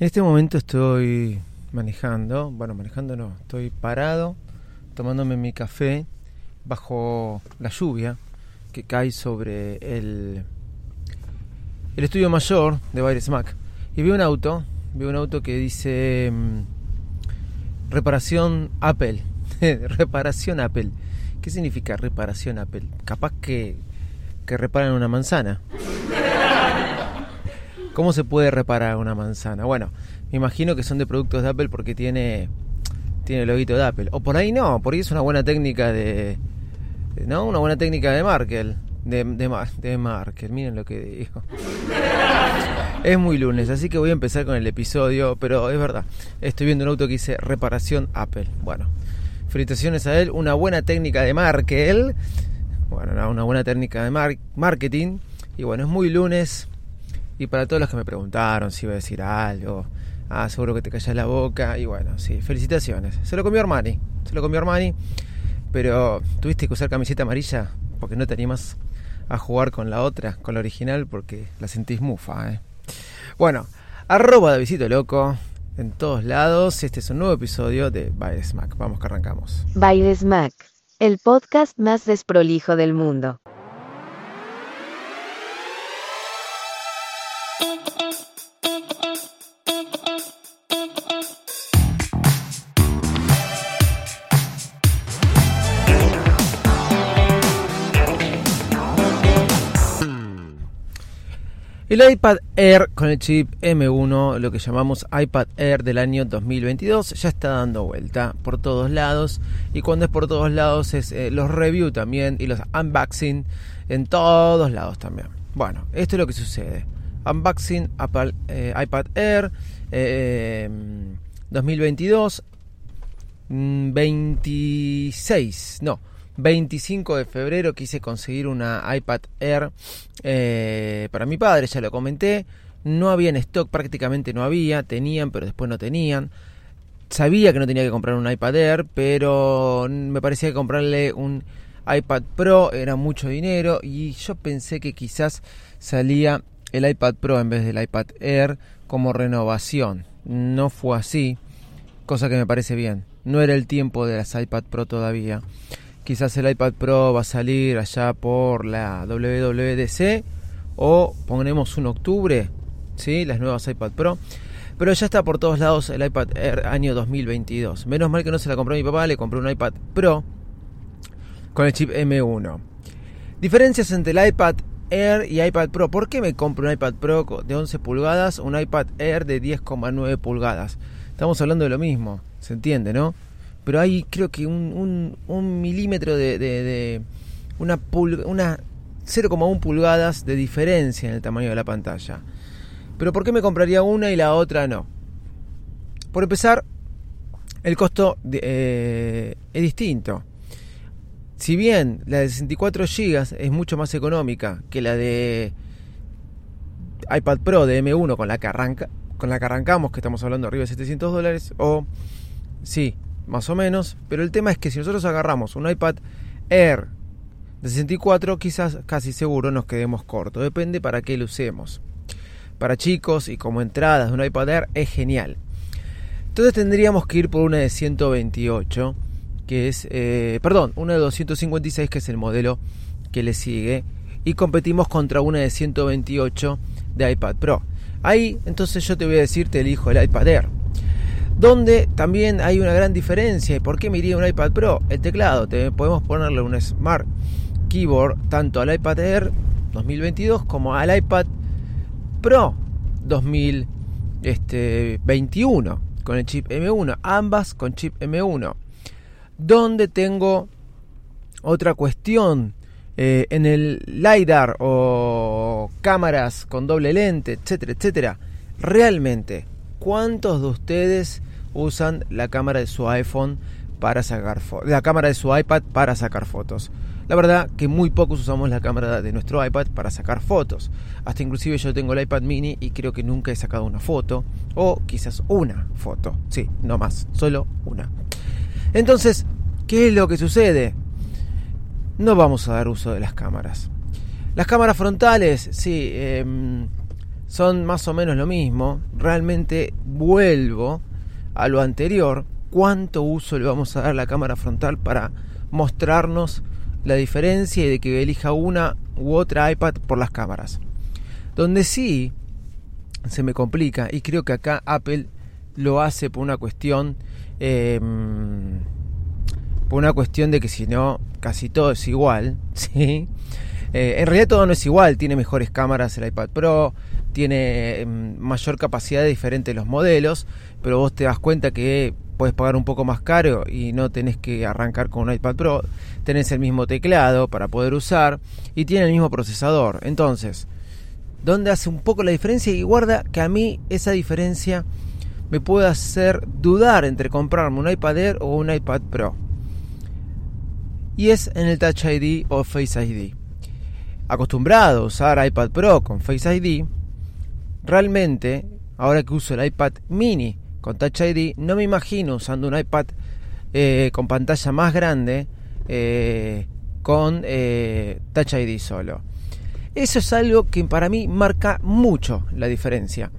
En este momento estoy manejando, bueno, manejando no, estoy parado, tomándome mi café bajo la lluvia que cae sobre el, el estudio mayor de Baires Mac. Y veo un auto, veo un auto que dice mm, reparación Apple, reparación Apple. ¿Qué significa reparación Apple? Capaz que, que reparan una manzana. ¿Cómo se puede reparar una manzana? Bueno, me imagino que son de productos de Apple porque tiene, tiene el loguito de Apple. O por ahí no, por ahí es una buena técnica de. ¿No? Una buena técnica de Markel. De, de, de Markel, miren lo que digo. Es muy lunes, así que voy a empezar con el episodio, pero es verdad. Estoy viendo un auto que dice reparación Apple. Bueno, felicitaciones a él. Una buena técnica de Markel. Bueno, una buena técnica de marketing. Y bueno, es muy lunes. Y para todos los que me preguntaron si iba a decir algo, ah, seguro que te callas la boca. Y bueno, sí, felicitaciones. Se lo comió Armani, se lo comió Armani. Pero tuviste que usar camiseta amarilla porque no te animas a jugar con la otra, con la original, porque la sentís mufa, ¿eh? Bueno, arroba de visito loco en todos lados. Este es un nuevo episodio de By Smack. Vamos que arrancamos. By Smack, el podcast más desprolijo del mundo. El iPad Air con el chip M1, lo que llamamos iPad Air del año 2022, ya está dando vuelta por todos lados. Y cuando es por todos lados es eh, los reviews también y los unboxing en todos lados también. Bueno, esto es lo que sucede. Unboxing Apple, eh, iPad Air 2022, eh, 26, mm, no, 25 de febrero quise conseguir una iPad Air eh, para mi padre, ya lo comenté. No había en stock, prácticamente no había, tenían, pero después no tenían. Sabía que no tenía que comprar un iPad Air, pero me parecía que comprarle un iPad Pro era mucho dinero y yo pensé que quizás salía el iPad Pro en vez del iPad Air como renovación. No fue así, cosa que me parece bien. No era el tiempo de las iPad Pro todavía. Quizás el iPad Pro va a salir allá por la WWDC o ponemos un octubre, ¿sí? las nuevas iPad Pro. Pero ya está por todos lados el iPad Air año 2022. Menos mal que no se la compró mi papá, le compré un iPad Pro con el chip M1. Diferencias entre el iPad Air y iPad Pro. ¿Por qué me compro un iPad Pro de 11 pulgadas, un iPad Air de 10,9 pulgadas? Estamos hablando de lo mismo, se entiende, ¿no? Pero hay creo que un, un, milímetro de, de, una, una 0,1 pulgadas de diferencia en el tamaño de la pantalla. Pero ¿por qué me compraría una y la otra no? Por empezar, el costo eh, es distinto. Si bien la de 64 GB es mucho más económica que la de iPad Pro de M1 con la que arranca, con la que arrancamos, que estamos hablando arriba de 700 dólares, o sí, más o menos, pero el tema es que si nosotros agarramos un iPad Air de 64, quizás casi seguro nos quedemos cortos, depende para qué lo usemos. Para chicos y como entradas de un iPad Air es genial. Entonces tendríamos que ir por una de 128, que es, eh, perdón, una de 256, que es el modelo que le sigue, y competimos contra una de 128 de iPad Pro. Ahí, entonces yo te voy a decir, te elijo el iPad Air donde también hay una gran diferencia. ¿Y por qué me iría un iPad Pro? El teclado, te, podemos ponerle un Smart Keyboard tanto al iPad Air 2022 como al iPad Pro 2021 con el chip M1, ambas con chip M1. Donde tengo otra cuestión Eh, en el LiDAR o cámaras con doble lente, etcétera, etcétera, realmente, ¿cuántos de ustedes usan la cámara de su iPhone para sacar fotos, la cámara de su iPad para sacar fotos? La verdad que muy pocos usamos la cámara de nuestro iPad para sacar fotos. Hasta inclusive yo tengo el iPad mini y creo que nunca he sacado una foto. O quizás una foto. Sí, no más, solo una. Entonces, ¿qué es lo que sucede? No vamos a dar uso de las cámaras. Las cámaras frontales, sí, em, son más o menos lo mismo. Realmente vuelvo a lo anterior. ¿Cuánto uso le vamos a dar a la cámara frontal para mostrarnos la diferencia y de que elija una u otra iPad por las cámaras. Donde sí se me complica, y creo que acá Apple lo hace por una cuestión, em, por una cuestión de que si no, casi todo es igual, ¿sí? Eh, en realidad todo no es igual, tiene mejores cámaras el iPad Pro, tiene em, mayor capacidad de diferentes los modelos, pero vos te das cuenta que puedes pagar un poco más caro y no tenés que arrancar con un iPad Pro, tenés el mismo teclado para poder usar y tiene el mismo procesador. Entonces, ¿dónde hace un poco la diferencia? Y guarda que a mí esa diferencia me puede hacer dudar entre comprarme un iPad Air o un iPad Pro. Y es en el Touch ID o Face ID. Acostumbrado a usar iPad Pro con Face ID, realmente, ahora que uso el iPad mini con Touch ID, no me imagino usando un iPad eh, con pantalla más grande eh, con eh, Touch ID solo. Eso es algo que para mí marca mucho la diferencia.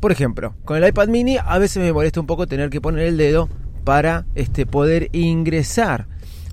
Por ejemplo, con el iPad mini a veces me molesta un poco tener que poner el dedo para este, poder ingresar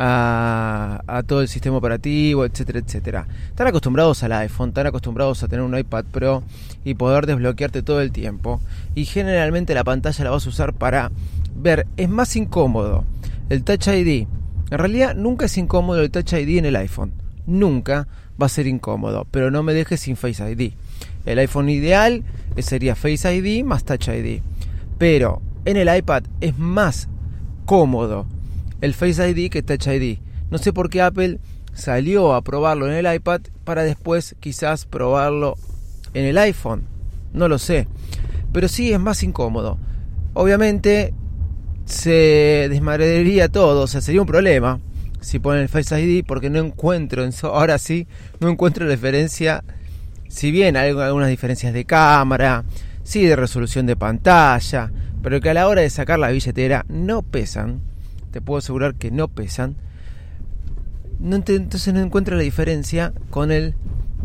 a, todo el sistema operativo, etcétera, etcétera. Están acostumbrados al iPhone, están acostumbrados a tener un iPad Pro y poder desbloquearte todo el tiempo. Y generalmente la pantalla la vas a usar para ver, es más incómodo el Touch ID. En realidad nunca es incómodo el Touch ID en el iPhone. Nunca va a ser incómodo, pero no me dejes sin Face ID. El iPhone ideal sería Face ID más Touch ID. Pero en el iPad es más cómodo el Face ID que Touch ID. No sé por qué Apple salió a probarlo en el iPad para después quizás probarlo en el iPhone. No lo sé. Pero sí es más incómodo. Obviamente se desmadrería todo, o sea, sería un problema si ponen el Face ID porque no encuentro, en ahora sí, no encuentro diferencia, si bien hay algunas diferencias de cámara, sí de resolución de pantalla, pero que a la hora de sacar la billetera no pesan te puedo asegurar que no pesan. Entonces no encuentro la diferencia con el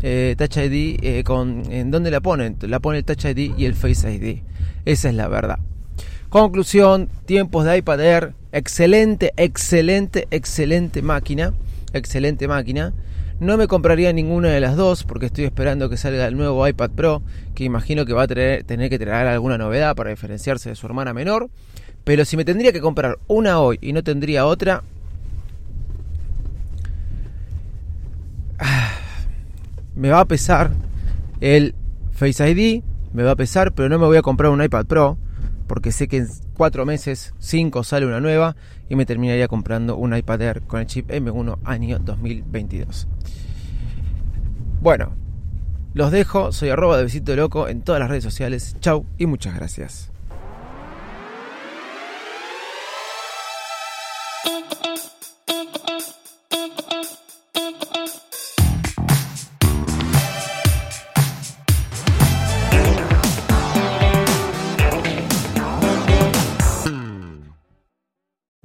eh, Touch ID, eh, con en dónde la ponen. La pone el Touch ID y el Face ID. Esa es la verdad. Conclusión, tiempos de iPad Air, excelente, excelente, excelente máquina, excelente máquina. No me compraría ninguna de las dos porque estoy esperando que salga el nuevo iPad Pro, que imagino que va a tener que traer alguna novedad para diferenciarse de su hermana menor. Pero si me tendría que comprar una hoy y no tendría otra... Me va a pesar el Face ID, me va a pesar, pero no me voy a comprar un iPad Pro, porque sé que en cuatro meses, cinco, sale una nueva y me terminaría comprando un iPad Air con el chip M1 año 2022. Bueno, los dejo, soy arroba de Besito Loco en todas las redes sociales. Chau y muchas gracias.